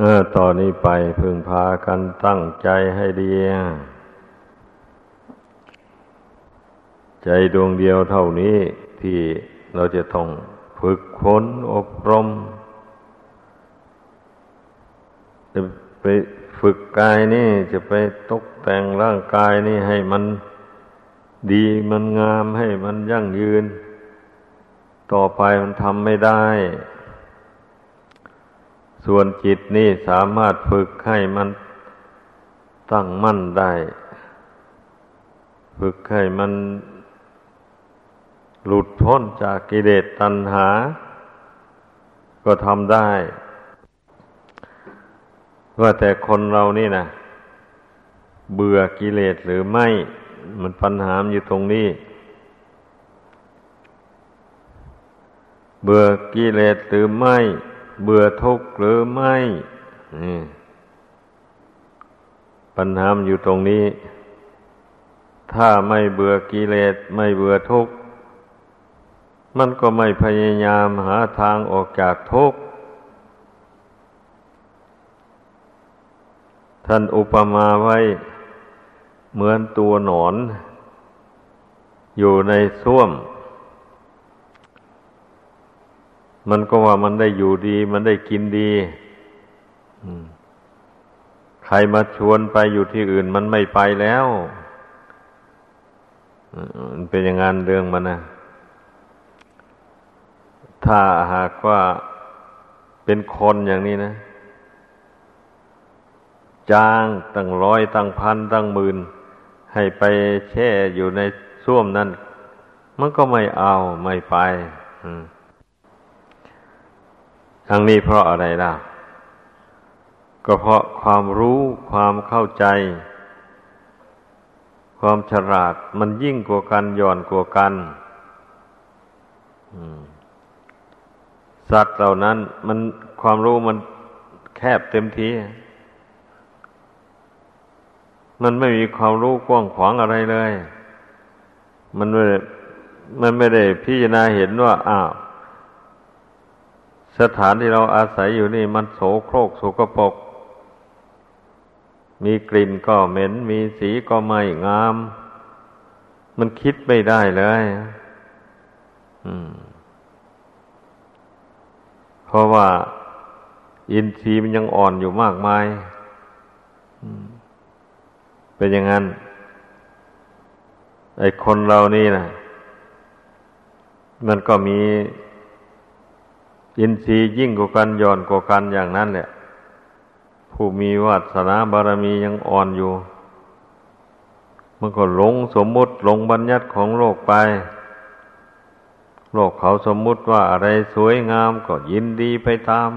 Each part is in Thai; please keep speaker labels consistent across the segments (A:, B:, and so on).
A: ออต่อนนี้ไปพึงพากันตั้งใจให้ดี ใจดวงเดียวเท่านี้ที่เราจะต้องฝึกฝนอบรมจะไปฝึกกายนี่จะไปตกแต่งร่างกายนี่ให้มันดีมันงามให้มันยั่งยืน ต่อไปมันทำไม่ได้ ส่วนจิตนี่สามารถฝึกให้มันตั้งมั่นได้ ฝึกให้มันหลุดพ้นจากกิเลสตัณหา ก็ทำได้ ว่าแต่คนเรานี่นะเบื่อกิเลสหรือไม่ มันปัญหามอยู่ตรงนี้ เบื่อกิเลสหรือไม่ เบื่อทุกข์หรือไม่ปัญหามอยู่ตรงนี้ ถ้าไม่เบื่อกิเลสไม่เบื่อทุกข์ มันก็ไม่พยายามหาทางออกจากทุกข์ ท่านอุปมาไว้ เหมือนตัวหนอน อยู่ในส้วม มันก็ว่ามันได้อยู่ดี มันได้กินดีใครมาชวนไปอยู่ที่อื่นมันไม่ไปแล้วมันเป็นอย่างนั้นเรื่องมันนะถ้าหากว่าเป็นคนอย่างนี้นะ จ้างตั้งร้อยตั้งพันตั้งหมื่นให้ไปแช่อยู่ในส้วมนั้น มันก็ไม่เอาไม่ไป ทั้งนี้เพราะอะไรล่ะ ก็เพราะความรู้ความเข้าใจ ความฉลาดมันยิ่งกว่ากันย่อนกว่ากันสัตว์เหล่านั้นมันความรู้มันแคบเต็มทีมันไม่มีความรู้กว้างขวางอะไรเลย มันไม่มันไม่ได้พิจารณาเห็นว่า อ้าว สถานที่เราอาศัยอยู่นี่มันโสโครกสกปกมีกลิ่นก็เหม็น มีสีก็ไม่งาม มันคิดไม่ได้เลยเพราะว่า อินทรีย์มันยังอ่อนอยู่มากมายเป็นอย่างนั้น ไอ้คนเรานี่นะมันก็มี อินทรีย์ยิ่งกว่ากันย่อนกว่ากันอย่างนั้นแหละ ผู้มีวาสนาบารมียังอ่อนอยู่ มันก็หลงสมมุติหลงบัญญัติของโลกไป โลกเขาสมมุติว่าอะไรสวยงามก็ยินดีไปตาม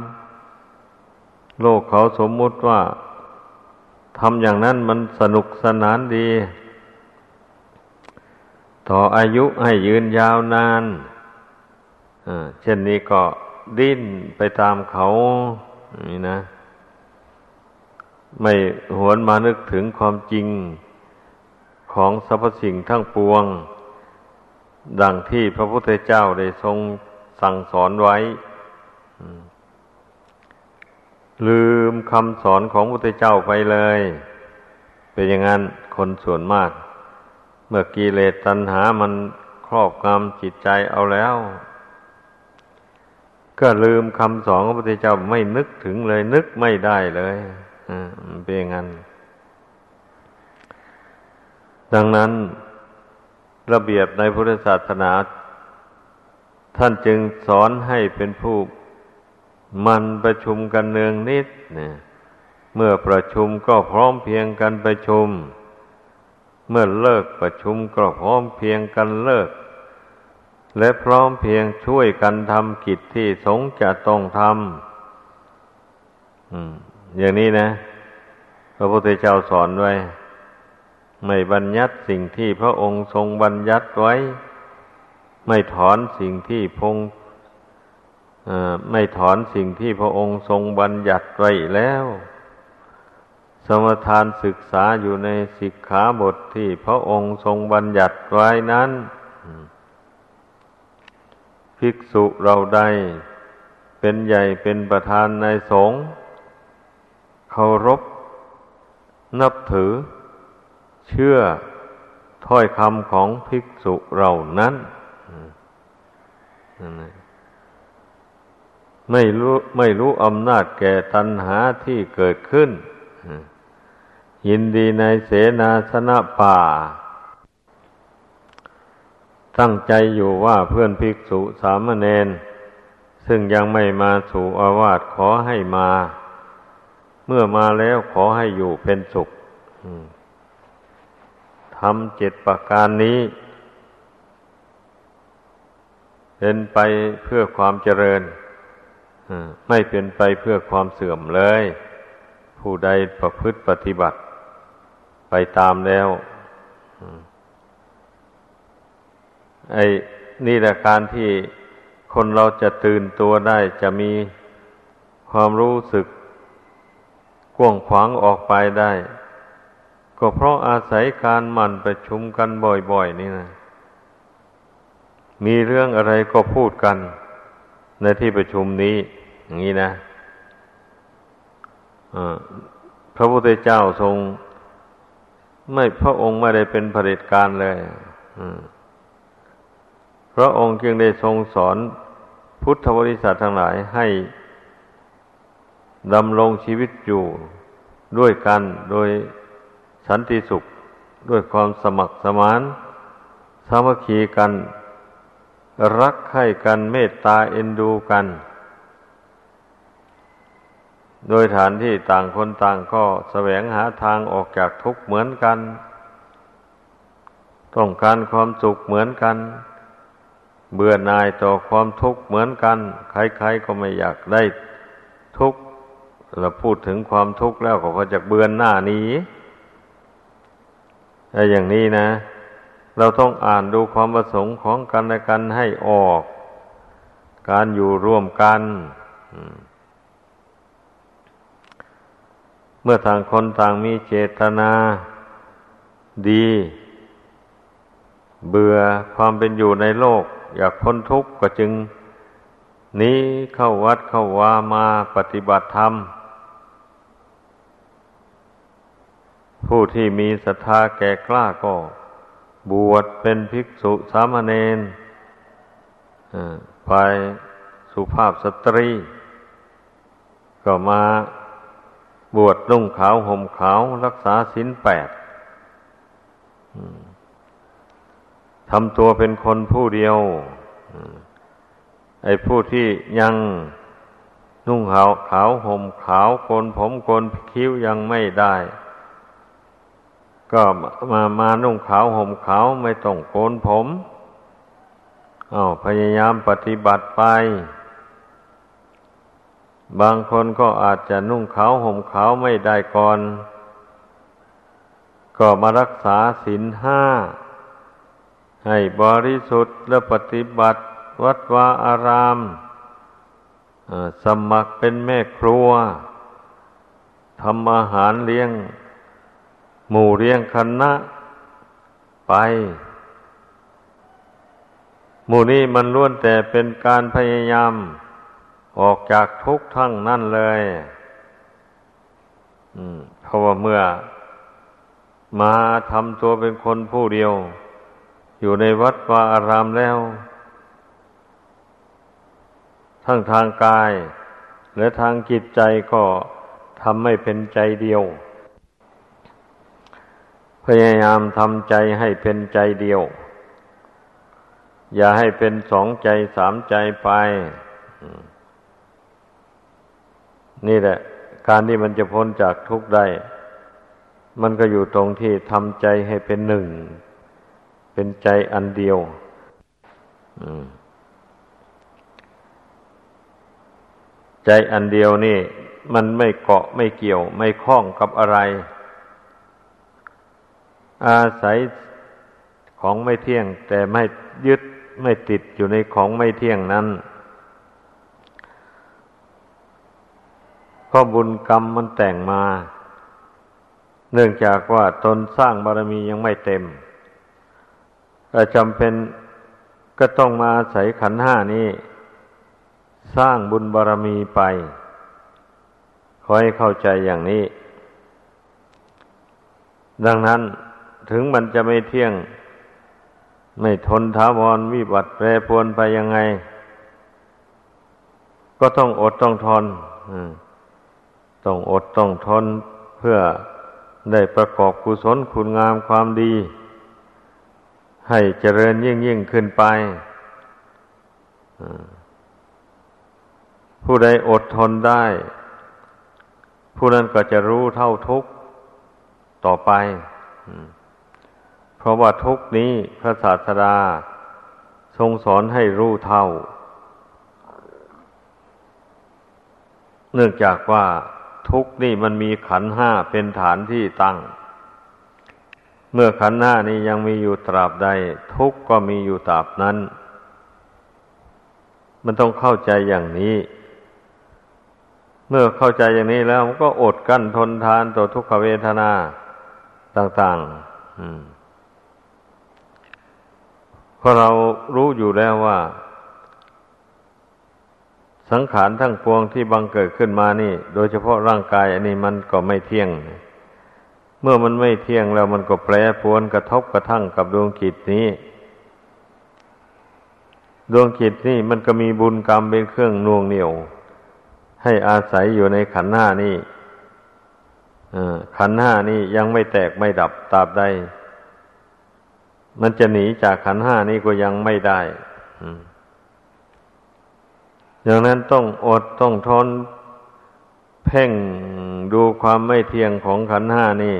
A: โลกเขาสมมุติว่าทำอย่างนั้นมันสนุกสนานดี ต่ออายุให้ยืนยาวนานเช่นนี้ก็ ดิ้นไปตามเขานี่นะ ไม่หวนมานึกถึงความจริงของสรรพสิ่งทั้งปวง ดังที่พระพุทธเจ้าได้ทรงสั่งสอนไว้ ลืมคำสอนของพระพุทธเจ้าไปเลย เป็นอย่างนั้นคนส่วนมาก เมื่อกิเลสตัณหามันครอบงำจิตใจเอาแล้ว ก็ลืมคำสอนของพระพุทธเจ้าไม่นึกถึงเลย นึกไม่ได้เลยเป็นอย่างนั้น ดังนั้นระเบียบในพุทธศาสนา ท่านจึงสอนให้เป็นผู้มันประชุมกันเนืองนิดเนี่ยเมื่อประชุมก็พร้อมเพียงกันประชุม เมื่อเลิกประชุมก็พร้อมเพียงกันเลิก และพร้อมเพียงช่วยกันทำกิจที่สงจะต้องทำอย่างนี้นะ พระพุทธเจ้าสอนไว้ ไม่บัญญัติสิ่งที่พระองค์ทรงบัญญัติไว้ ไม่ถอนสิ่งที่พงไม่ถอนสิ่งที่พระองค์ทรงบัญญัติไว้แล้ว สมทานศึกษาอยู่ในสิกขาบทที่พระองค์ทรงบัญญัติไว้นั้น ภิกษุเราใดเป็นใหญ่เป็นประธานในสงฆ์เคารพ นับถือ เชื่อถ้อยคำของภิกษุเรานั้นไม่รู้ไม่รู้อำนาจแก่ตัณหาที่เกิดขึ้นยินดีในเสนาสนะป่า ตั้งใจอยู่ว่าเพื่อนภิกษุสามเณรซึ่งยังไม่มาสู่อาวาสขอให้มา เมื่อมาแล้วขอให้อยู่เป็นสุขทำเจ็ดประการนี้ เป็นไปเพื่อความเจริญไม่เป็นไปเพื่อความเสื่อมเลย ผู้ใดประพฤติปฏิบัติ ไปตามแล้ว ไอ้นี่แหละการที่คนเราจะตื่นตัวได้จะมีความรู้สึกกว้างขวางออกไปได้ ก็เพราะอาศัยการหมั่นประชุมกันบ่อย ๆ นี่นะมีเรื่องอะไรก็พูดกัน ในที่ประชุมนี้ อย่างนี้นะพระพุทธเจ้าทรง ไม่พระองค์ไม่ได้เป็นผลิตการเลยพ ระองค์จึงได้ทรงสอนพุทธบริษัททั้งหลายให้ดำรงชีวิตอยู่ด้วยกันโดยสันติสุขด้วยความสมัครสมานสามัคคีกัน รักใคร่กันเมตตาเอ็นดูกัน โดยฐานที่ต่างคนต่างก็แสวงหาทางออกจากทุกข์เหมือนกัน ต้องการความสุขเหมือนกัน เบื่อหน่ายต่อความทุกข์เหมือนกัน ใครๆก็ไม่อยากได้ทุกข์เราพูดถึงความทุกข์แล้วก็พอจะเบือนหน้านี้แต่อย่างนี้นะ เราต้องอ่านดูความประสงค์ของกันและกันให้ออก การอยู่ร่วมกันเมื่อต่างคนต่างมีเจตนาดี เบื่อความเป็นอยู่ในโลก อยากพ้นทุกข์ก็จึงนี้เข้าวัดเข้าวามาปฏิบัติธรรม ผู้ที่มีศรัทธาแก่กล้าก็บวชเป็นภิกษุสามเณรไปสุภาพสตรี ก็มาบวชนุ่งขาวห่มขาวรักษาศีลแปด ทำตัวเป็นคนผู้เดียวไอ้ผู้ที่ยังนุ่งขาวขาวห่มขาวโกนผมโกนคิ้วยังไม่ได้ ก็มามานุ่งขาวห่มขาวไม่ต้องโกนผมอาพยายามปฏิบัติไป บางคนก็อาจจะนุ่งขาวห่มขาวไม่ได้ก่อน ก็มารักษาศีลห้า ให้บริสุทธิ์และปฏิบัติวัดวาอาราม สมัครเป็นแม่ครัวทำอาหารเลี้ยง หมู่เลี้ยงคณะไป หมู่นี้มันล้วนแต่เป็นการพยายาม ออกจากทุกข์ทั้งนั่นเลยเพราะว่าเมื่อมาทำตัวเป็นคนผู้เดียว อยู่ในวัดวาอารามแล้ว ทั้งทางกาย และทางจิตใจก็ทำไม่เป็นใจเดียว พยายามทำใจให้เป็นใจเดียว อย่าให้เป็นสองใจสามใจไป นี่แหละ การที่มันจะพ้นจากทุกข์ได้ มันก็อยู่ตรงที่ทำใจให้เป็นหนึ่ง เป็นใจอันเดียวใจอันเดียวนี่ มันไม่เกาะไม่เกี่ยว ไม่คล้องกับอะไร อาศัยของไม่เที่ยง แต่ไม่ยึดไม่ติดอยู่ในของไม่เที่ยงนั้นก็บุญกรรมมันแต่งมา เนื่องจากว่าตนสร้างบารมียังไม่เต็ม จำเป็นก็ต้องมาอาศัยขันห้านี้ สร้างบุญบารรมีไป ขอให้เข้าใจอย่างนี้ ดังนั้นถึงมันจะไม่เที่ยง ไม่ทนท้าวรวิบัติแปรปวนไปยังไง ก็ต้องอดต้องทนต้องอดต้องทนเพื่อได้ประกอบกุศลคุณงามความดี ให้เจริญยิ่งยิ่งขึ้นไป ผู้ใดอดทนได้ ผู้นั้นก็จะรู้เท่าทุกข์ต่อไป เพราะว่าทุกนี้พระศาสดาทรงสอนให้รู้เท่า เนื่องจากว่าทุกนี่มันมีขันห้าเป็นฐานที่ตั้ง เมื่อขันห้านี้ยังมีอยู่ตราบใด ทุกข์ก็มีอยู่ตราบนั้น มันต้องเข้าใจอย่างนี้ เมื่อเข้าใจอย่างนี้แล้วมันก็อดกั้นทนทานต่อทุกขเวทนาต่างๆเพราะเรารู้อยู่แล้วว่า สังขารทั้งปวงที่บังเกิดขึ้นมานี่ โดยเฉพาะร่างกายอันนี้มันก็ไม่เที่ยงเเมื่อมันไม่เที่ยงแล้วมันก็แปรปวนกระทบกระทั่งกับดวงจิตนี้ ดวงจิตนี่มันก็มีบุญกรรมเป็นเครื่องน่วงเหนี่ยว ให้อาศัยอยู่ในขันห้านี่ขันห้านี่ยังไม่แตกไม่ดับตราบใดมันจะหนีจากขันห้านี่ก็ยังไม่ได้อืมอย่างนั้นต้องอดต้องทนเพ่ง ดูความไม่เที่ยงของขันห้านี่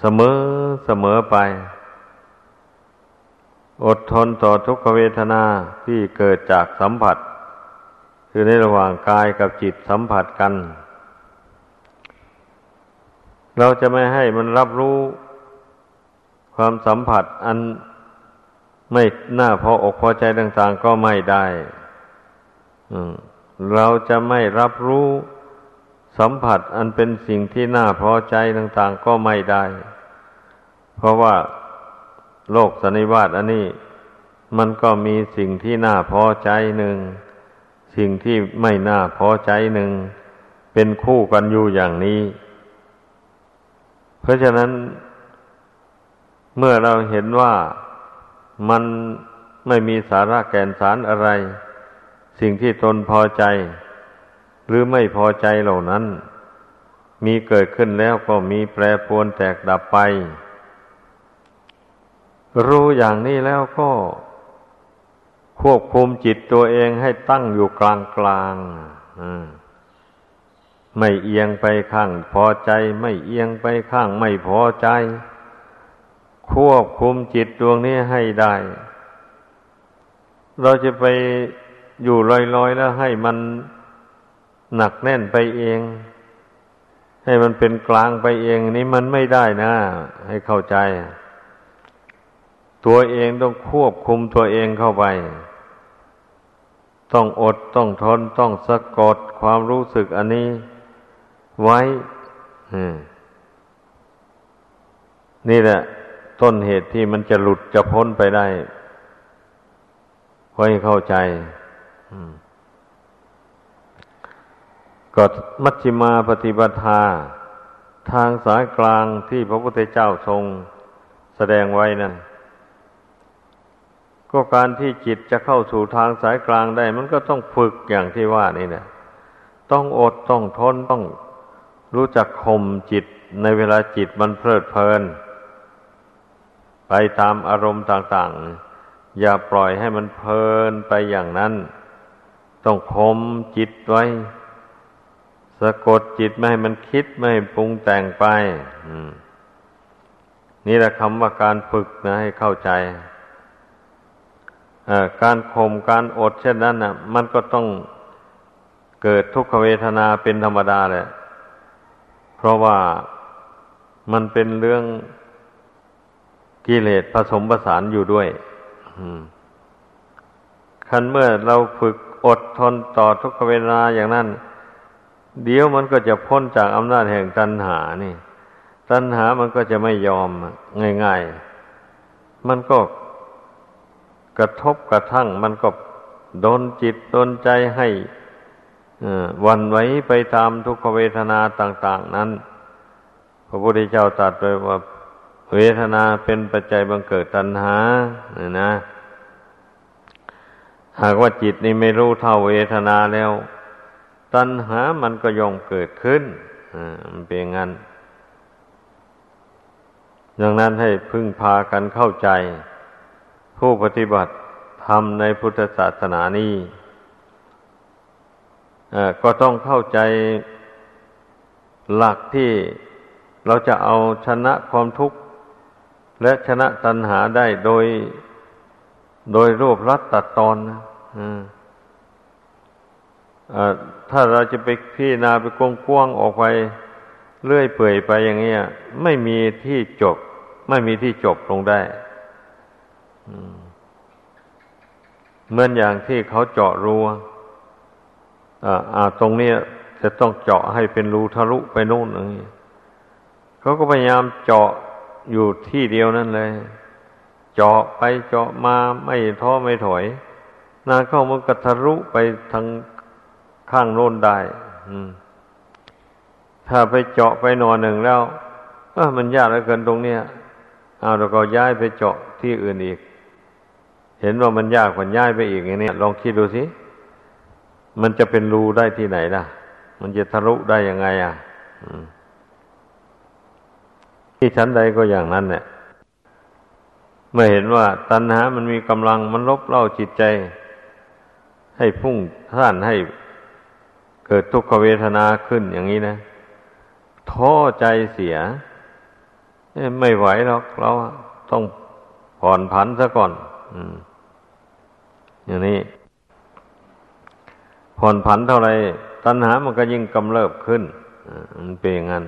A: เสมอเสมอไป อดทนต่อทุกขเวทนาที่เกิดจากสัมผัส คือในระหว่างกายกับจิตสัมผัสกัน เราจะไม่ให้มันรับรู้ความสัมผัสอันไม่น่าพออกพอใจต่าง ๆ ก็ไม่ได้เราจะไม่รับรู้ สัมผัสอันเป็นสิ่งที่น่าพอใจต่าง ๆ ก็ไม่ได้ เพราะว่าโลกสันนิวาตอันนี้ มันก็มีสิ่งที่น่าพอใจหนึ่ง สิ่งที่ไม่น่าพอใจหนึ่ง เป็นคู่กันอยู่อย่างนี้ เพราะฉะนั้น เมื่อเราเห็นว่ามันไม่มีสาระแก่นสารอะไร สิ่งที่ตนพอใจ หรือไม่พอใจเหล่านั้น มีเกิดขึ้นแล้วก็มีแปรปรวนแตกดับไป รู้อย่างนี้แล้วก็ ควบคุมจิตตัวเองให้ตั้งอยู่กลางกลางไม่เอียงไปข้างพอใจ ไม่เอียงไปข้างไม่พอใจ ควบคุมจิตดวงนี้ให้ได้ เราจะไปอยู่ลอยๆแล้วให้มัน หนักแน่นไปเอง ให้มันเป็นกลางไปเองนี่มันไม่ได้นะ ให้เข้าใจ ตัวเองต้องควบคุมตัวเองเข้าไป ต้องอดต้องทนต้องสะกดความรู้สึกอันนี้ไว้นี่แหละ ต้นเหตุที่มันจะหลุดจะพ้นไปได้ไว้เข้าใจ ก็มัชฌิมาปฏิปทาทางสายกลางที่พระพุทธเจ้าทรงแสดงไว้นั่นก็การที่จิตจะเข้าสู่ทางสายกลางได้ มันก็ต้องฝึกอย่างที่ว่านี่นะต้องอดต้องทนต้องรู้จักข่มจิตในเวลาจิตมันเพลิดเพลิน ไปตามอารมณ์ต่าง ๆ อย่าปล่อยให้มันเพลินไปอย่างนั้น ต้องคมจิตไว้ สะกดจิตไม่ให้มันคิดไม่ให้ปรุงแต่งไปนี่แหละคำว่าการฝึกนะให้เข้าใจการข่มการอดเช่นนั้นนะมันก็ต้องเกิดทุกขเวทนาเป็นธรรมดาแหละ เพราะว่ามันเป็นเรื่องกิเลสผสมผสานอยู่ด้วยคันเมื่อเราฝึกอดทนต่อทุกขเวทนาอย่างนั้น เดี๋ยวมันก็จะพ้นจากอำนาจแห่งตัณหานี่ ตัณหามันก็จะไม่ยอมง่ายๆ มันก็กระทบกระทั่ง มันก็โดนจิตโดนใจให้วันไว้ไปตามทุกขเวทนาต่าง ๆ นั้น พระพุทธเจ้าตรัสไว้ว่าเวทนาเป็นปัจจัยบังเกิดตัณหาเนี่ยนะ หากว่าจิตนี่ไม่รู้เท่าเวทนาแล้ว ตัณหามันก็ย่อมเกิดขึ้นมันเป็นงั้น ดังนั้นให้พึ่งพากันเข้าใจ ผู้ปฏิบัติธรรมในพุทธศาสนานี้ก็ต้องเข้าใจหลักที่เราจะเอาชนะความทุกข์ และชนะตัณหาได้โดย โดยรูปรัดตัดตอนนะ ถ้าเราจะไปพี่นาไปกว้างๆออกไปเลื่อยเปื่อยไปอย่างเงี้ย ไม่มีที่จบ ไม่มีที่จบลงได้เหมือนอย่างที่เขาเจาะรูอ่าตรงนี้จะต้องเจาะให้เป็นรูทะลุไปโน่นอย่างนี้เขาก็พยายามเจาะอยู่ที่เดียวนั่นเลย เจาะไปเจาะมาไม่ท้อไม่ถอยนาเข้ามันก็ทะลุไปทาง ข้างโน้นได้ถ้าไปเจาะไปหนอหนึ่งแล้วมันยากเหลือเกินตรงเนี้ยเอาเราก็ย้ายไปเจาะที่อื่นอีก เห็นว่ามันยากกว่าย้ายไปอีกอย่างนี้ลองคิดดูสิมันจะเป็นรูได้ที่ไหนล่ะ มันจะทะลุได้ยังไง อะที่ชั้นใดก็อย่างนั้นเนี่ยเมื่อเห็นว่า ตัณหามันมีกำลังมันลบเล่าจิตใจ ให้พุ่งท่านให้ เกิดทุกขเวทนาขึ้นอย่างนี้นะท้อใจเสีย ไม่ไหวหรอกเราต้องผ่อนผันซะก่อนอย่างนี้ ผ่อนผันเท่าไรตัณหามันก็ยิ่งกำเริบขึ้นมันเป็นอย่างนั้น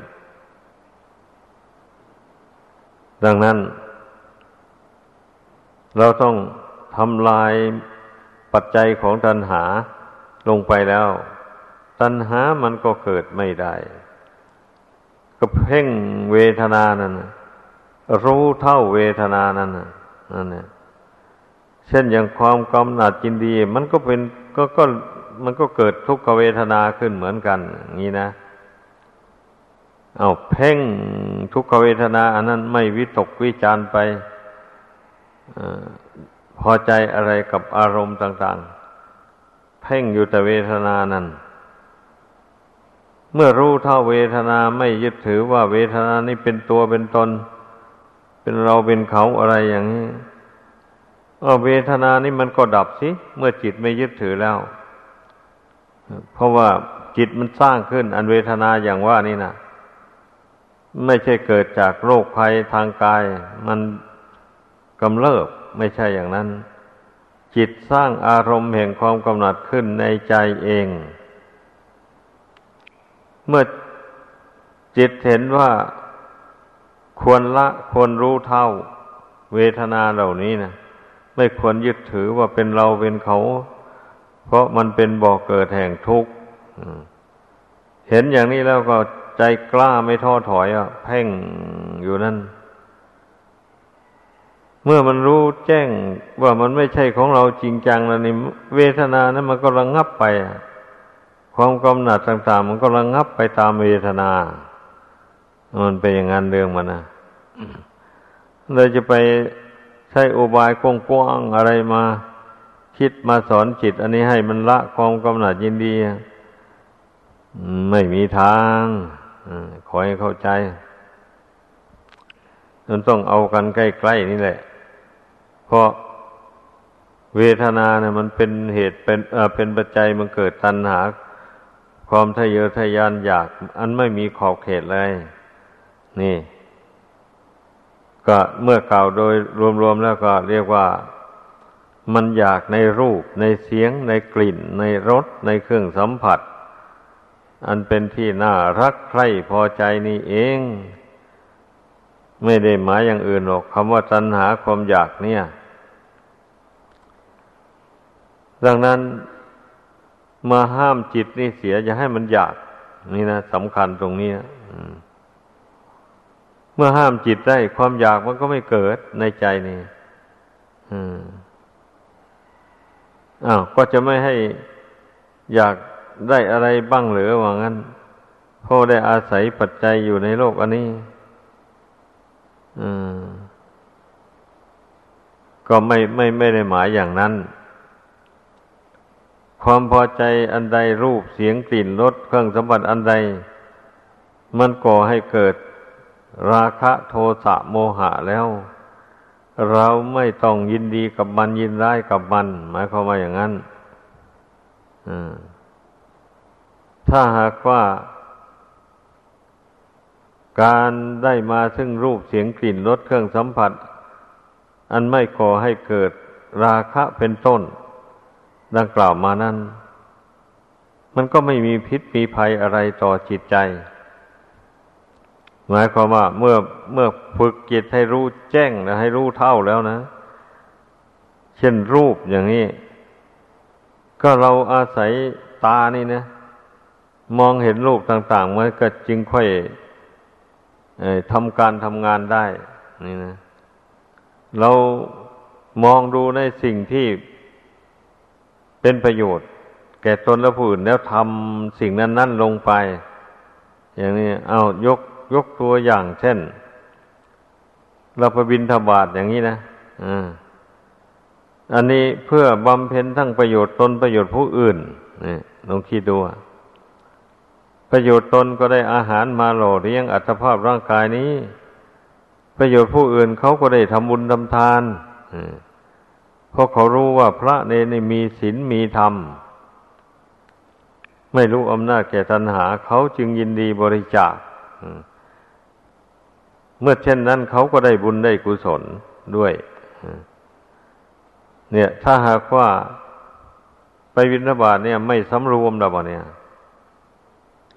A: ดังนั้น เราต้องทำลายปัจจัยของตัณหาลงไปแล้ว ตัณหามันก็เกิดไม่ได้ ก็เพ่งเวทนานั่นรู้เท่าเวทนานั่นนั่นเนี่ยเช่นอย่างความกำหนัดจินดี มันก็เป็นก็ก็มันก็เกิดทุกขเวทนาขึ้นเหมือนกันงนี้นะ เอาเพ่งทุกขเวทนา อันนั้นไม่วิตกวิจารไปอพอใจอะไรกับอารมณ์ต่าง ๆ เพ่งอยู่แต่เวทนานั้น เมื่อรู้เท่าเวทนาไม่ยึดถือว่าเวทนานี้เป็นตัวเป็นตน เป็นเราเป็นเขาอะไรอย่างนี้เออเวทนานี้มันก็ดับสิ เมื่อจิตไม่ยึดถือแล้ว เพราะว่าจิตมันสร้างขึ้น อันเวทนาอย่างว่านี่นะไม่ใช่เกิดจากโรคภัยทางกาย มันกำเริบไม่ใช่อย่างนั้น จิตสร้างอารมณ์แห่งความกำหนัดขึ้นในใจเอง เมื่อจิตเห็นว่าควรละควรรู้เท่า เวทนาเหล่านี้นะไม่ควรยึดถือว่าเป็นเราเป็นเขา เพราะมันเป็นบ่อกเกิดแห่งทุกข์เห็นอย่างนี้แล้วก็ใจกล้าไม่ท้อถอยอะเพ่งอยู่นั่น เมื่อมันรู้แจ้งว่ามันไม่ใช่ของเราจริงจังแล้วนี่เวทนานั้นมันก็ระงงับไปอะ ความกำหนัดต่างๆ มันก็ระงงับไปตามเวทนา มันเป็นอย่างนั้นเรื่องมันนะเลยจะไปใช้อุบายกว้างๆอะไรมา คิดมาสอนจิต อันนี้ให้มันละความกำหนัดยินดี ไม่มีทางขอให้เข้าใจมันต้องเอากันใกล้ๆนี่แหละ เพราะเวทนาเนี่ยมันเป็นเหตุเป็นเออเป็นปัจจัยมันเกิดตัณหา ความทะเยอทะยานอยาก อันไม่มีขอบเขตเลย นี่ ก็เมื่อกล่าวโดยรวมๆแล้วก็เรียกว่ามันอยากในรูป ในเสียง ในกลิ่น ในรส ในเครื่องสัมผัส อันเป็นที่น่ารักใคร่พอใจนี่เอง ไม่ได้หมายอย่างอื่นหรอกคำว่าตัณหาความอยากเนี่ย ดังนั้น มาห้ามจิตนี่เสียอย่าให้มันอยาก นี่นะสำคัญตรงนี้เมื่อห้ามจิตได้ความอยากมันก็ไม่เกิดในใจนี่อ้าวก็จะไม่ให้อยากได้อะไรบ้างหรือว่างั้นพอได้อาศัยปัจจัยอยู่ในโลกอันนี้ก็ไม่ไม่ไม่ได้หมายอย่างนั้น ความพอใจอันใดรูปเสียงกลิ่นรสเครื่องสัมผัสอันใด มันก่อให้เกิดราคะโทสะโมหะแล้ว เราไม่ต้องยินดีกับมันยินร้ายกับมัน หมายความว่าอย่างนั้นถ้าหากว่า การได้มาซึ่งรูปเสียงกลิ่นรสเครื่องสัมผัส อันไม่ก่อให้เกิดราคะเป็นต้น ดังกล่าวมานั้น มันก็ไม่มีพิษมีภัยอะไรต่อจิตใจ หมายความว่าเมื่อเมื่อฝึกจิตให้รู้แจ้งและให้รู้เท่าแล้วนะ เช่นรูปอย่างนี้ ก็เราอาศัยตานี่นะมองเห็นรูปต่างๆมันก็จึงค่อยทำการทำงานได้ นี่นะ เรามองดูในสิ่งที่ เป็นประโยชน์ แก่ตนและผู้อื่นแล้วทำสิ่งนั้นนั่นลงไป อย่างนี้เอายกยกตัวอย่าง เช่น เราไปบินทบาทอย่างนี้นะอ่าอันนี้เพื่อบำเพ็ญทั้งประโยชน์ตนประโยชน์ผู้อื่นนี่ลองคิดดูประโยชน์ตนก็ได้อาหารมาหล่อเลี้ยงอัตภาพร่างกายนี้ ประโยชน์ผู้อื่นเขาก็ได้ทำบุญทำทาน ราะเขารู้ว่าพระเนรมีศีลมีธรรม ไม่รู้อำนาจแก่ตัณหา เขาจึงยินดีบริจาคเมื่อเช่นนั้นเขาก็ได้บุญได้กุศลด้วย เนี่ย ถ้าหากว่าไปวินาบาตเนี่ย ไม่สำรวมแล้วเนี่ย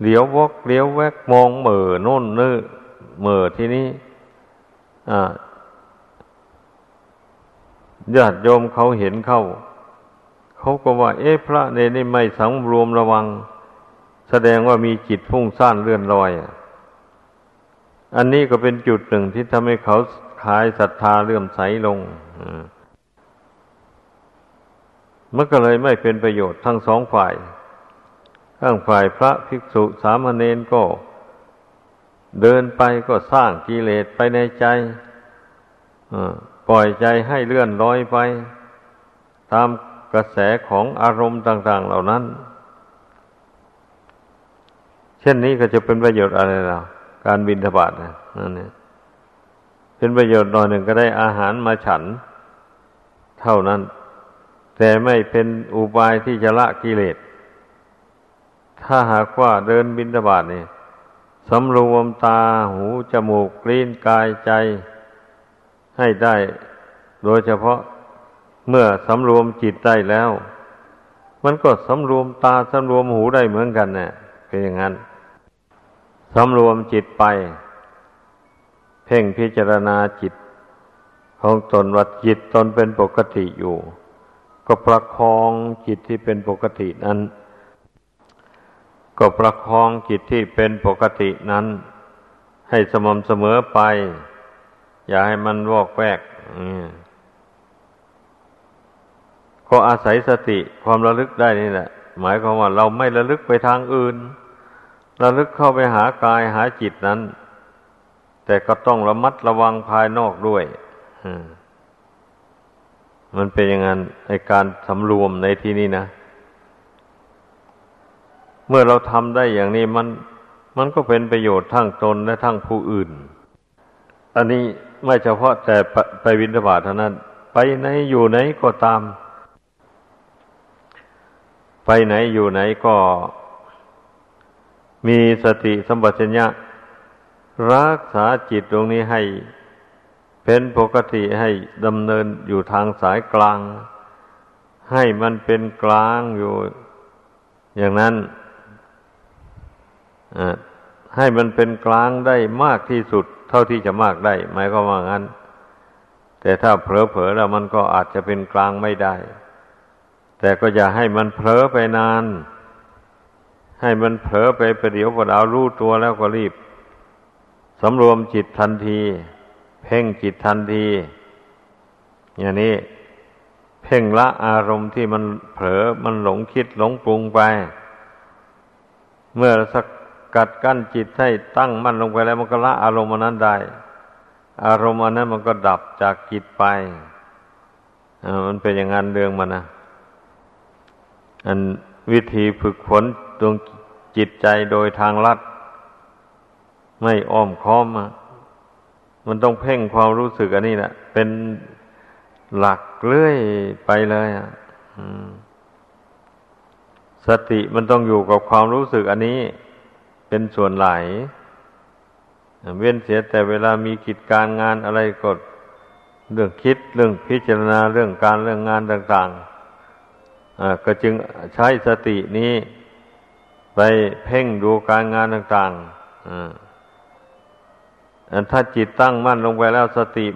A: เหลียววกเหลียวแวกมองเหม่อโน่นนื้อเหม่อที่นี้ ญาติโยมเขาเห็นเข้า เขาก็ว่า เอ๊ะพระเนนี่ไม่สังรวมระวัง แสดงว่ามีจิตพุ่งซ่านเลื่อนลอย อันนี้ก็เป็นจุดหนึ่งที่ทำให้เขาขายศรัทธาเลื่อมใสลงมันก็เลยไม่เป็นประโยชน์ทั้งสองฝ่ายทั้งฝ่ายพระภิกษุสามเณรก็ เดินไปก็สร้างกิเลสไปในใจ ปล่อยใจให้เลื่อนลอยไป ตามกระแสของอารมณ์ต่าง ๆ เหล่านั้น เช่นนี้ก็จะเป็นประโยชน์อะไรเราการบินทบาทนะนั่นเนี่ยเป็นประโยชน์หน่อยหนึ่งก็ได้อาหารมาฉัน เท่านั้น แต่ไม่เป็นอุบายที่จะละกิเลส ถ้าหากว่าเดินบินตบาทนี่สำรวมตาหูจมูกกลิ้นกายใจ ให้ได้โดยเฉพาะเมื่อสำรวมจิตได้แล้ว มันก็สำรวมตาสำรวมหูได้เหมือนกันเนะ่ยเป็นอย่างนั้นสำรวมจิตไป เพ่งพิจารณาจิต ของตนวัดจิตตนเป็นปกติอยู่ ก็ประคองจิตที่เป็นปกตินั้น ก็ประคองจิตที่เป็นปกตินั้น ให้สม่ำเสมอไป อย่าให้มันวอกแวกก็อาศัยสติความระลึกได้นี่แหละ หมายความว่าเราไม่ระลึกไปทางอื่น ระลึกเข้าไปหากายหาจิตนั้น แต่ก็ต้องระมัดระวังภายนอกด้วยมันเป็นอย่างนั้นในการสำรวมในที่นี้นะ เมื่อเราทำได้อย่างนี้มัน มันก็เป็นประโยชน์ทั้งตนและทั้งผู้อื่น อันนี้ ไม่เฉพาะแต่ไปวินทบาทเท่านั้น ไปไหนอยู่ไหนก็ตาม ไปไหนอยู่ไหนก็มีสติสัมปชัญญะ รักษาจิตตรงนี้ให้เป็นปกติให้ดำเนินอยู่ทางสายกลาง ให้มันเป็นกลางอยู่อย่างนั้นให้มันเป็นกลางได้มากที่สุด เท่าที่จะมากได้หมายก็ว่างั้น แต่ถ้าเผลอๆแล้วมันก็อาจจะเป็นกลางไม่ได้ แต่ก็อย่าให้มันเผลอไปนาน ให้มันเผลอไปประเดี๋ยวประดาวรู้ตัวแล้วก็รีบสำรวมจิตทันที เพ่งจิตทันที อย่างนี้เพ่งละอารมณ์ที่มันเผลอมันหลงคิดหลงปรุงไป เมื่อสัก กัดกั้นจิตให้ตั้งมั่นลงไปแล้วมันก็ละอารมณ์นั้นได้ อารมณ์อันนั้นมันก็ดับจากจิตไปมันเป็นอย่างนั้นเรื่องมันนะอันวิธีฝึกฝนดวงจิตใจโดยทางลัด ไม่อ้อมค้อมมันต้องเพ่งความรู้สึกอันนี้แหละเป็นหลักเลื่อยไปเลยอะสติมันต้องอยู่กับความรู้สึกอันนี้ เป็นส่วนไหล เว้นเสียแต่เวลามีกิจการงานอะไรกดเรื่องคิดเรื่องพิจารณาเรื่องการเรื่องงานต่างๆก็จึงใช้สตินี้ไปเพ่งดูการงานต่างๆถ้าจิตตั้งมั่นลงไปแล้วสติ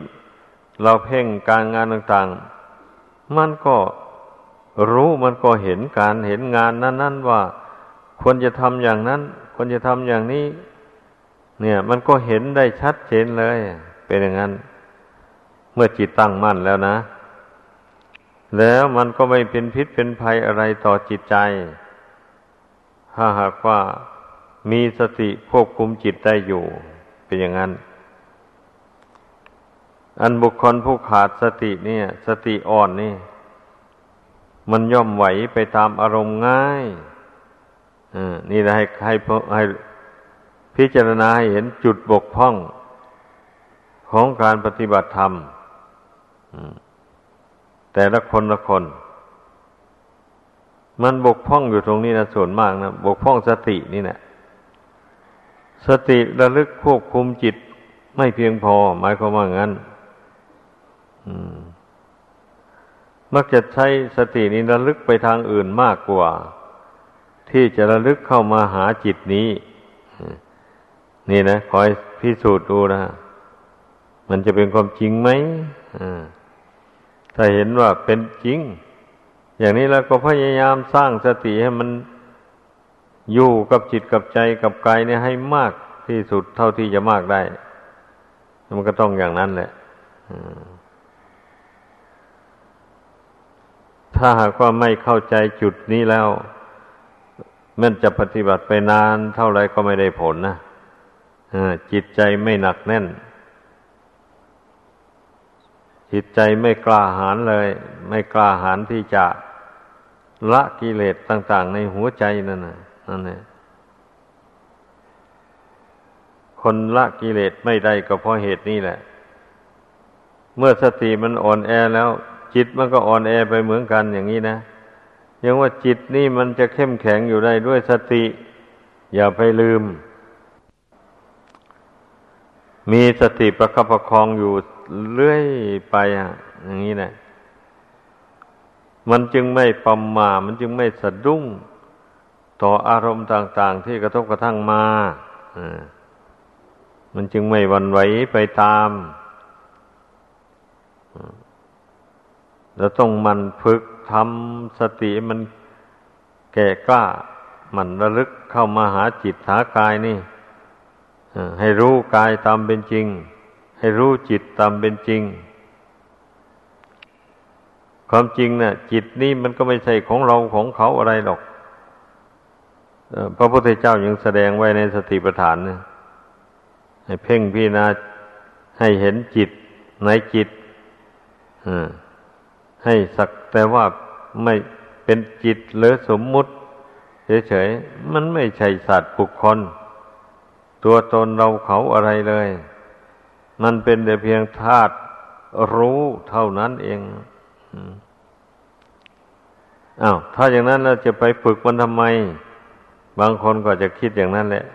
A: เราเพ่งการงานต่างๆ มันก็รู้มันก็เห็นการเห็นงานนั้น ๆ ว่าควรจะทำอย่างนั้น ควรจะทำอย่างนี้ เนี่ย มันก็เห็นได้ชัดเจนเลย เป็นอย่างนั้น เมื่อจิตตั้งมั่นแล้วนะ แล้วมันก็ไม่เป็นพิษเป็นภัยอะไรต่อจิตใจ ถ้าหากว่ามีสติควบคุมจิตได้อยู่ เป็นอย่างนั้น อันบุคคลผู้ขาดสติเนี่ย สติอ่อนนี่ มันย่อมไหวไปตามอารมณ์ง่าย นี่นะให้ให้ให้พิจารณาให้เห็นจุดบกพร่องของการปฏิบัติธรรมแต่ละคนละคน มันบกพร่องอยู่ตรงนี้นะส่วนมากนะบกพร่องสตินี่แหละสติระลึกควบคุมจิตไม่เพียงพอ หมายความว่างั้นมักจะใช้สตินี้ระลึกไปทางอื่นมากกว่า ที่จะระลึกเข้ามาหาจิตนี้ นี่นะคอยพิสูจน์ดูนะมันจะเป็นความจริงไหมถ้าเห็นว่าเป็นจริง อย่างนี้แล้วก็พยายามสร้างสติให้มันอยู่กับจิตกับใจกับกายเนี่ยให้มากที่สุดเท่าที่จะมากได้ มันก็ต้องอย่างนั้นแหละถ้าหากว่าไม่เข้าใจจุดนี้แล้ว มันจะปฏิบัติไปนานเท่าไรก็ไม่ได้ผลนะจิตใจไม่หนักแน่น จิตใจไม่กล้าหาญเลย ไม่กล้าหาญที่จะละกิเลสต่าง ๆ ในหัวใจนั่นนะนั่นเองคนละกิเลสไม่ได้ก็เพราะเหตุนี้แหละ เมื่อสติมันอ่อนแอแล้ว จิตมันก็อ่อนแอไปเหมือนกันอย่างนี้นะ ยังว่าจิตนี่มันจะเข้มแข็งอยู่ได้ด้วยสติ อย่าไปลืม มีสติประคับประคองอยู่เรื่อยไปอะ อย่างนี้แหละมันจึงไม่ปำมามันจึงไม่สะดุ้ง ต่ออารมณ์ต่าง ๆ ที่กระทบกระทั่งมาอ่ามันจึงไม่วันไหวไปตาม เราต้องมันฝึกทำสติมันแก่กล้ามันระลึกเข้ามาหาจิตหากายนี่ให้รู้กายตามเป็นจริง ให้รู้จิตตามเป็นจริง ความจริงนะ่ะ จิตนี่มันก็ไม่ใช่ของเราของเขาอะไรหรอกพระพุทธเจ้ายังแสดงไว้ในสติปัฏฐานนะให้เพ่งพิจารณาให้เห็นจิตในจิต ให้สักแต่ว่าไม่เป็นจิตหรือสมมุติเฉยๆ มันไม่ใช่สัตว์บุคคล ตัวตนเราเขาอะไรเลย มันเป็นแต่เพียงธาตุรู้เท่านั้นเองอ้าวถ้าอย่างนั้นเราจะไปฝึกมันทำไม บางคนก็จะคิดอย่างนั้นแหละ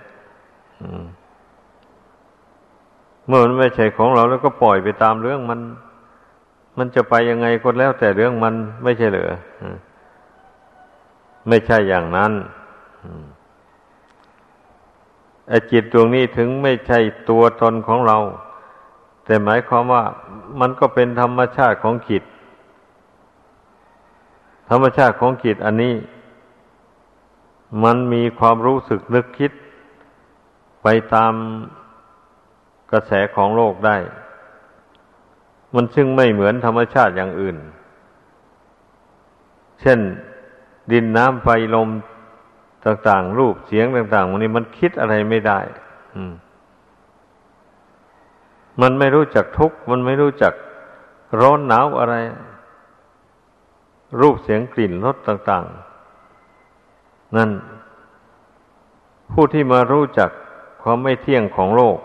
A: เมื่อมันไม่ใช่ของเราแล้วก็ปล่อยไปตามเรื่องมัน มันจะไปยังไงก็แล้วแต่เรื่องมันไม่ใช่เหรอไม่ใช่อย่างนั้นไอ้จิตดวงนี้ถึงไม่ใช่ตัวตนของเรา แต่หมายความว่ามันก็เป็นธรรมชาติของจิต ธรรมชาติของจิตอันนี้ มันมีความรู้สึกนึกคิด ไปตามกระแสของโลกได้ มันซึ่งไม่เหมือนธรรมชาติอย่างอื่น เช่นดินน้ำไฟลมต่างๆ รูปเสียงต่างๆวันนี้มันคิดอะไรไม่ได้ อืม มันไม่รู้จักทุกข์มันไม่รู้จักร้อนหนาวอะไร รูปเสียงกลิ่นรสต่าง ๆ นั่น ผู้ที่มารู้จักความไม่เที่ยงของโลก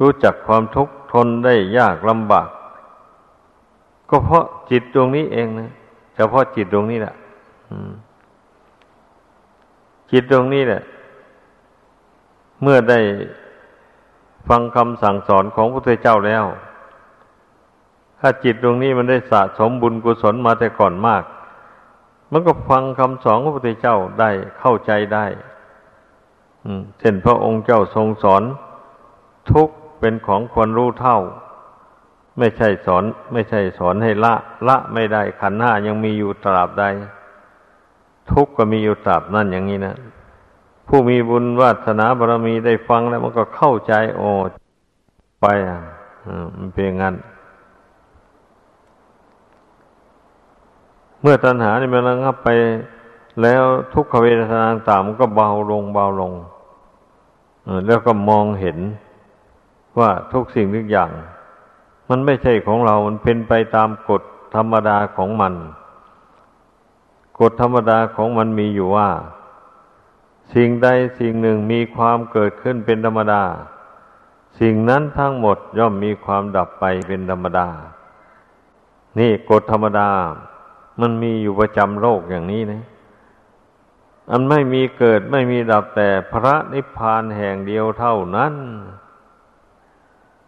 A: รู้จักความทุกข์ทนได้ยากลำบาก ก็เพราะจิตดวงนี้เองนะเฉพาะจิตดวงนี้แหละจิตดวงนี้แหละ เมื่อได้ฟังคำสั่งสอนของพระพุทธเจ้าแล้ว ถ้าจิตดวงนี้มันได้สะสมบุญกุศลมาแต่ก่อนมาก มันก็ฟังคำสอนของพระพุทธเจ้าได้เข้าใจได้เช่นพระองค์เจ้าทรงสอนทุกเป็นของควรรู้เท่า ไม่ใช่สอน ไม่ใช่สอนให้ละ ละไม่ได้ขันห้ายังมีอยู่ตราบใด ทุกข์ก็มีอยู่ตราบนั่นอย่างนี้นะผู้มีบุญวาสนาบารมีได้ฟังแล้วมันก็เข้าใจ โอ้ไปอะมันเป็นงั้น เมื่อตัณหานี่มันระงับไป แล้วทุกขเวทนาต่างมันก็เบาลงเบาลงแล้วก็มองเห็นว่าทุกสิ่งทุกอย่าง มันไม่ใช่ของเรา มันเป็นไปตามกฎธรรมดาของมัน กฎธรรมดาของมันมีอยู่ว่า สิ่งใดสิ่งหนึ่งมีความเกิดขึ้นเป็นธรรมดา สิ่งนั้นทั้งหมดย่อมมีความดับไปเป็นธรรมดา นี่กฎธรรมดา มันมีอยู่ประจำโลกอย่างนี้นะอันไม่มีเกิดไม่มีดับแต่พระนิพพานแห่งเดียวเท่านั้น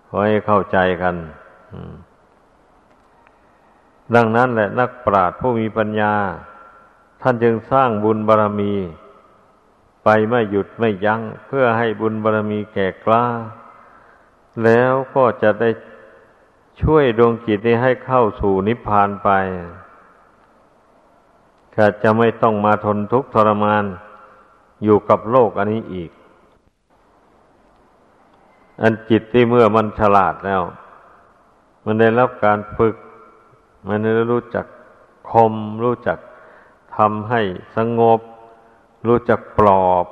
A: ขอให้เข้าใจกัน ดังนั้นแหละนักปราชญ์ผู้มีปัญญา ท่านจึงสร้างบุญบารรมี ไปไม่หยุดไม่ยัง้งเพื่อให้บุญบารรมีแก่กล้า แล้วก็จะได้ช่วยดวงจิตนี้ให้เข้าสู่นิพพานไปก็จะไม่ต้องมาทนทุกข์ทรมานอยู่กับโลกอันนี้อีก อันจิตที่เมื่อมันฉลาดแล้ว มันได้รับการฝึก มันได้รู้จักคม รู้จักทำให้สงบ รู้จักปลอบ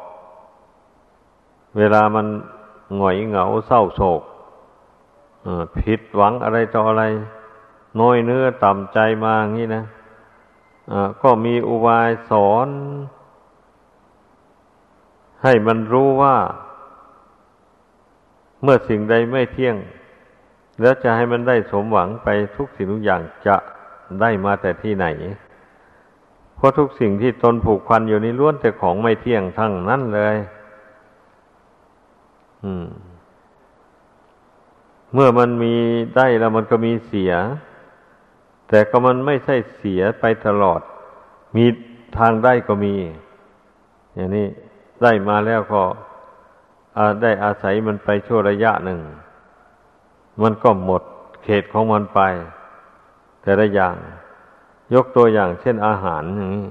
A: เวลามันหงอยเหงาเศร้าโศกผิดหวังอะไรต่ออะไร น้อยเนื้อต่ำใจมาอย่างนี้นะก็มีอุบายสอน ให้มันรู้ว่า เมื่อสิ่งใดไม่เที่ยง แล้วจะให้มันได้สมหวังไปทุกสิ่งทุกอย่างจะได้มาแต่ที่ไหน เพราะทุกสิ่งที่ตนผูกพันอยู่นี้ล้วนแต่ของไม่เที่ยงทั้งนั้นเลย อืม เมื่อมันมีได้แล้วมันก็มีเสีย แต่ก็มันไม่ใช่เสียไปตลอด มีทางได้ก็มี อย่างนี้ได้มาแล้วก็ได้อาศัยมันไปชั่วระยะหนึ่ง มันก็หมดเขตของมันไป แต่ละอย่าง ยกตัวอย่างเช่นอาหารอย่างนี้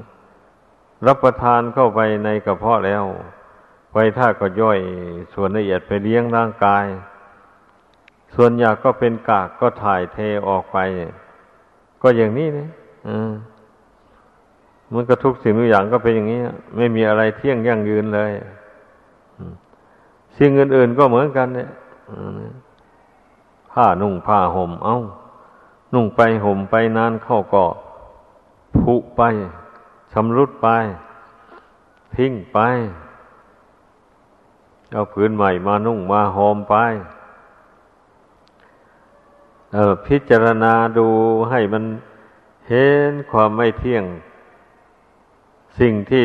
A: รับประทานเข้าไปในกระเพาะแล้วไปถ้าก็ย่อยส่วนละเอียดไปเลี้ยงร่างกาย ส่วนอยากก็เป็นกากก็ถ่ายเทออกไป ก็อย่างนี้นะมันก็ทุกสิ่งทุกอย่างก็เป็นอย่างนี้ ไม่มีอะไรเที่ยงยั่งยืนเลยสิ่งอื่นๆก็เหมือนกันเนี่ย ผ้านุ่งผ้าห่ม เอา้า นุ่งไปห่มไปนานเข้าก็ผุไปชำรุดไป ทิ้งไป เอาผืนใหม่มานุ่งมาห่มไป เออพิจารณาดูให้มันเห็นความไม่เที่ยง สิ่งที่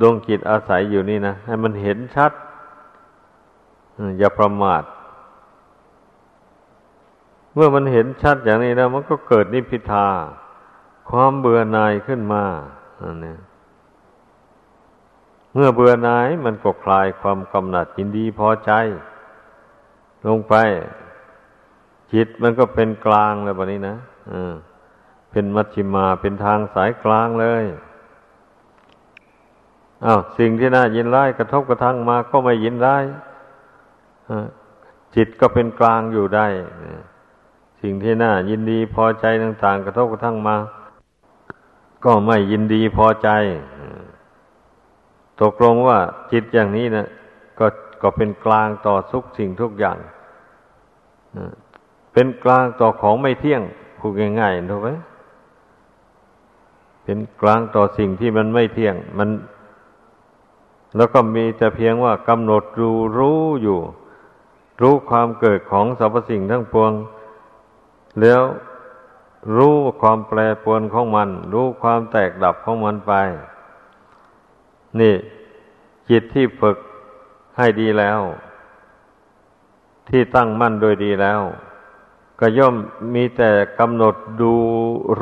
A: ดวงจิตอาศัยอยู่นี่นะ ให้มันเห็นชัด อย่าประมาท เมื่อมันเห็นชัดอย่างนี้แล้ว มันก็เกิดนิพพิทา ความเบื่อหน่ายขึ้นมาอันนี้เมื่อเบื่อหน่ายมันก็คลายความกำหนัดยินดีพอใจ ลงไป จิตมันก็เป็นกลางเลยแบบนี้นะอ่าเป็นมัชชิมาเป็นทางสายกลางเลยอา้าวสิ่งที่น่ายินร้ายกระทบกระทั่งมาก็ไม่ยินร้ายจิตก็เป็นกลางอยู่ได้ สิ่งที่น่ายินดีพอใจต่าง ๆ กระทบกระทั่งมา ก็ไม่ยินดีพอใจตกลงว่าจิตอย่างนี้นะก็ก็เป็นกลางต่อทุกสิ่งทุกอย่างเป็นกลางต่อของไม่เที่ยงพูดง่ายๆถูกไหมเป็นกลางต่อสิ่งที่มันไม่เที่ยง มัน แล้วก็มีแต่เพียงว่ากำหนดรู้รู้อยู่ รู้ความเกิดของสรรพสิ่งทั้งปวง แล้วรู้ความแปรปรวนของมัน รู้ความแตกดับของมันไป นี่ จิตที่ฝึกให้ดีแล้ว ที่ตั้งมั่นโดยดีแล้ว ก็ย่อมมีแต่กำหนดดู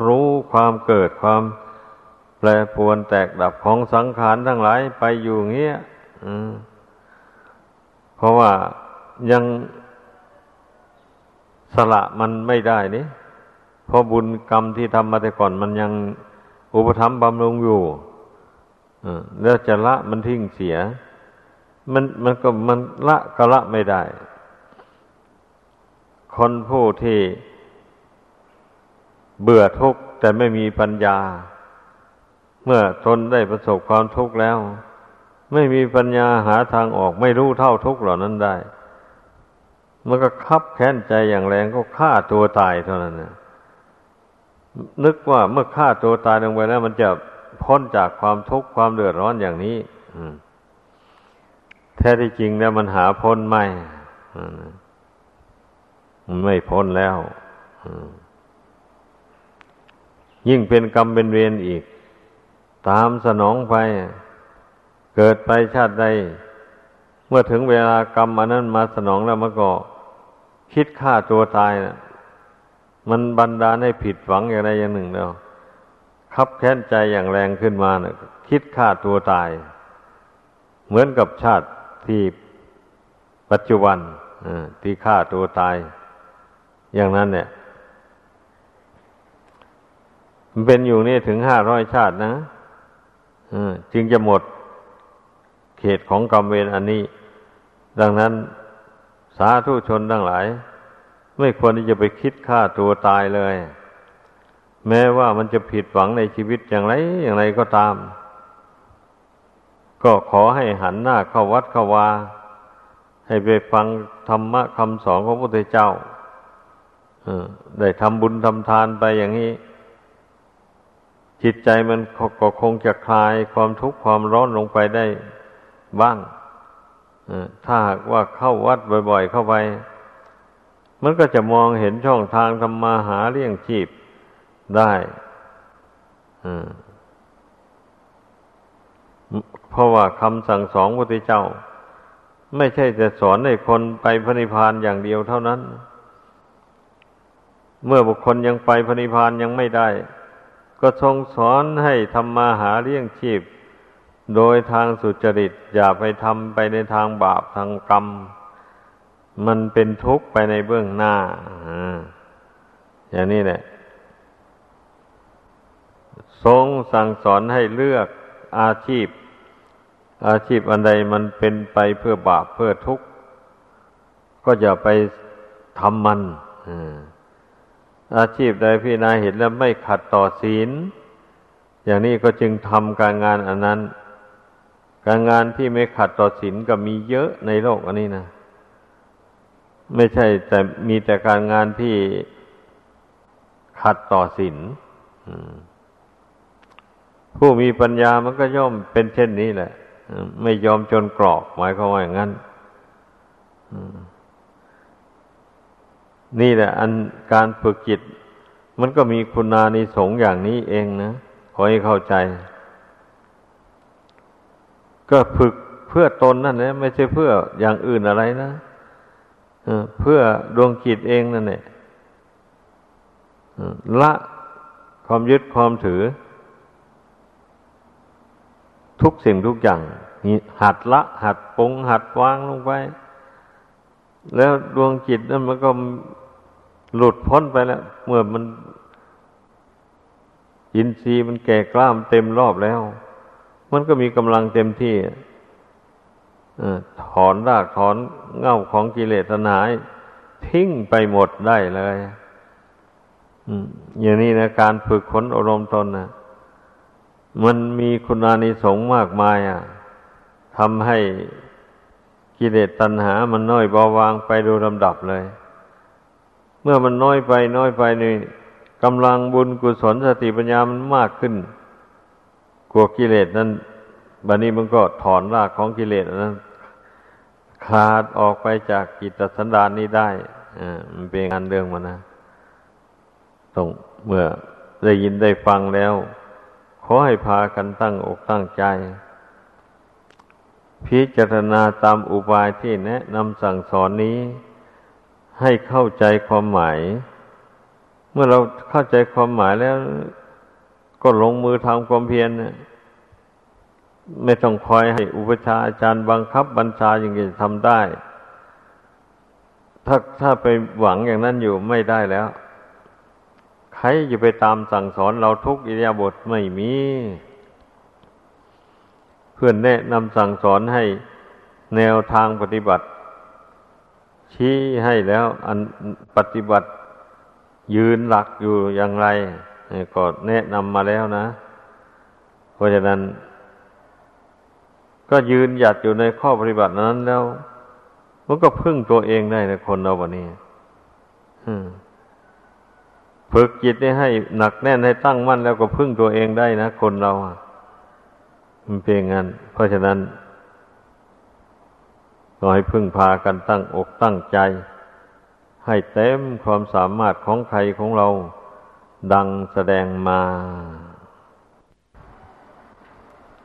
A: รู้ความเกิดความแปรปรวนแตกดับของสังขารทั้งหลายไปอยู่เงี้ยเพราะว่ายัง สละมันไม่ได้นี่เพราะบุญกรรมที่ทำมาแต่ก่อนมันยังอุปธรรมบำรุงอยู่แล้วจะละมันทิ้งเสีย มันมันก็มันละก็ละไม่ได้ คนผู้ที่เบื่อทุกข์แต่ไม่มีปัญญา เมื่อตนได้ประสบความทุกข์แล้ว ไม่มีปัญญาหาทางออกไม่รู้เท่าทุกข์เหล่านั้นได้ มันก็คับแค้นใจอย่างแรงก็ฆ่าตัวตายเท่านั้นนะนึกว่าเมื่อฆ่าตัวตายลงไปแล้ว มันจะพ้นจากความทุกข์ความเดือดร้อนอย่างนี้แท้ที่จริงแล้วมันหาพ้นไม่มันไม่พ้นแล้วยิ่งเป็นกรรมเป็นเวรอีก ตามสนองไป เกิดไปชาติใด เมื่อถึงเวลากรรมอันนั้นมาสนองแล้วมันก็คิดฆ่าตัวตายนะมันบันดาลให้ผิดหวังอย่างใดอย่างหนึ่งแล้วคับแค้นใจอย่างแรงขึ้นมานะคิดฆ่าตัวตาย เหมือนกับชาติที่ปัจจุบันที่ฆ่าตัวตาย อย่างนั้นเนี่ยมันเป็นอยู่นี่ถึงห้าร้อยชาตินะจึงจะหมดเขตของกรรมเวรอันนี้ ดังนั้นสาธุชนทั้งหลาย ไม่ควรที่จะไปคิดฆ่าตัวตายเลย แม้ว่ามันจะผิดหวังในชีวิตอย่างไรอย่างไรก็ตาม ก็ขอให้หันหน้าเข้าวัดเข้าวา ให้ไปฟังธรรมะคำสอนของพระพุทธเจ้าได้ทำบุญทำทานไปอย่างนี้ จิตใจมันก็คงจะคลายความทุกข์ความร้อนลงไปได้บ้าง ถ้าหากว่าเข้าวัดบ่อย ๆ เข้าไป มันก็จะมองเห็นช่องทางทำมาหาเลี้ยงชีพได้เพราะว่าคำสั่งสอนพระพุทธเจ้า ไม่ใช่จะสอนให้คนไปพระนิพพานอย่างเดียวเท่านั้น เมื่อบุคคลยังไปพระนิพพานยังไม่ได้ ก็ทรงสอนให้ทำมาหาเลี้ยงชีพ โดยทางสุจริตอย่าไปทำไปในทางบาปทางกรรม มันเป็นทุกข์ไปในเบื้องหน้าอย่างนี้แหละทรงสั่งสอนให้เลือกอาชีพ อาชีพอันใดมันเป็นไปเพื่อบาปเพื่อทุกข์ ก็อย่าไปทำมันอาชีพใดพี่นาเห็นแล้วไม่ขัดต่อศีล อย่างนี้ก็จึงทำการงานอันนั้น การงานที่ไม่ขัดต่อศีลก็มีเยอะในโลกอันนี้นะไม่ใช่แต่มีแต่การงานที่ขัดต่อศีลผู้มีปัญญามันก็ย่อมเป็นเช่นนี้แหละ ไม่ยอมจนกรอกหมายความว่าอย่างนั้นนี่แหละ อันการฝึกจิต มันก็มีคุณานิสงอย่างนี้เองนะขอให้เข้าใจ ก็ฝึกเพื่อตนนั่นแหละไม่ใช่เพื่ออย่างอื่นอะไรนะเพื่อดวงจิตเองนั่นแหละละความยึดความถือ ทุกสิ่งทุกอย่างหัดละหัดปงหัดวางลงไป แล้วดวงจิตนั้นมันก็หลุดพ้นไปแล้ว เมื่อมัน อินทรีย์มันแก่กล้ามเต็มรอบแล้ว มันก็มีกำลังเต็มที่ถอนรากถอนเง่าของกิเลสนาย ทิ้งไปหมดได้เลยอย่างนี้นะการฝึกขนอารมณ์ตนนะมันมีคุณานิสงส์มากมายอะทำให้กิเลสตัณหา มันน้อยเบาบางไปโดยลำดับเลย เมื่อมันน้อยไปน้อยไปนี่กำลังบุญกุศลสติปัญญามันมากขึ้น กลัวกิเลสนั้นบัดนี้มันก็ถอนรากของกิเลสนั้นขาดออกไปจากกิจสันดานนี้ได้อ่ามันเป็นงานเรื่องมันนะต้องเมื่อได้ยินได้ฟังแล้ว ขอให้พากันตั้งอกตั้งใจ พิจารณาตามอุบายที่แนะนำสั่งสอนนี้ ให้เข้าใจความหมาย เมื่อเราเข้าใจความหมายแล้ว ก็ลงมือทำความเพียรไม่ต้องคอยให้อุปชาอาจารย์บังคับบัญชาอย่างนี้ทำได้ ถ้าถ้าไปหวังอย่างนั้นอยู่ไม่ได้แล้ว ใครจะไปตามสั่งสอนเราทุกอิริยาบถไม่มี เพื่อนแนะนำสั่งสอนให้แนวทางปฏิบัติ ชี้ให้แล้ว อันปฏิบัติยืนหลักอยู่อย่างไร ก็แนะนำมาแล้วนะ เพราะฉะนั้น ก็ยืนหยัดอยู่ในข้อปฏิบัตินั้นแล้ว มันก็พึ่งตัวเองได้ในคนเราวันนี้ฝึกจิตให้หนักแน่นให้ตั้งมั่นแล้วก็พึ่งตัวเองได้นะคนเรามันเป็นงั้น เพราะฉะนั้นก็ให้พึ่งพากันตั้งอกตั้งใจ ให้เต็มความสามารถของใครของเรา ดังแสดงมา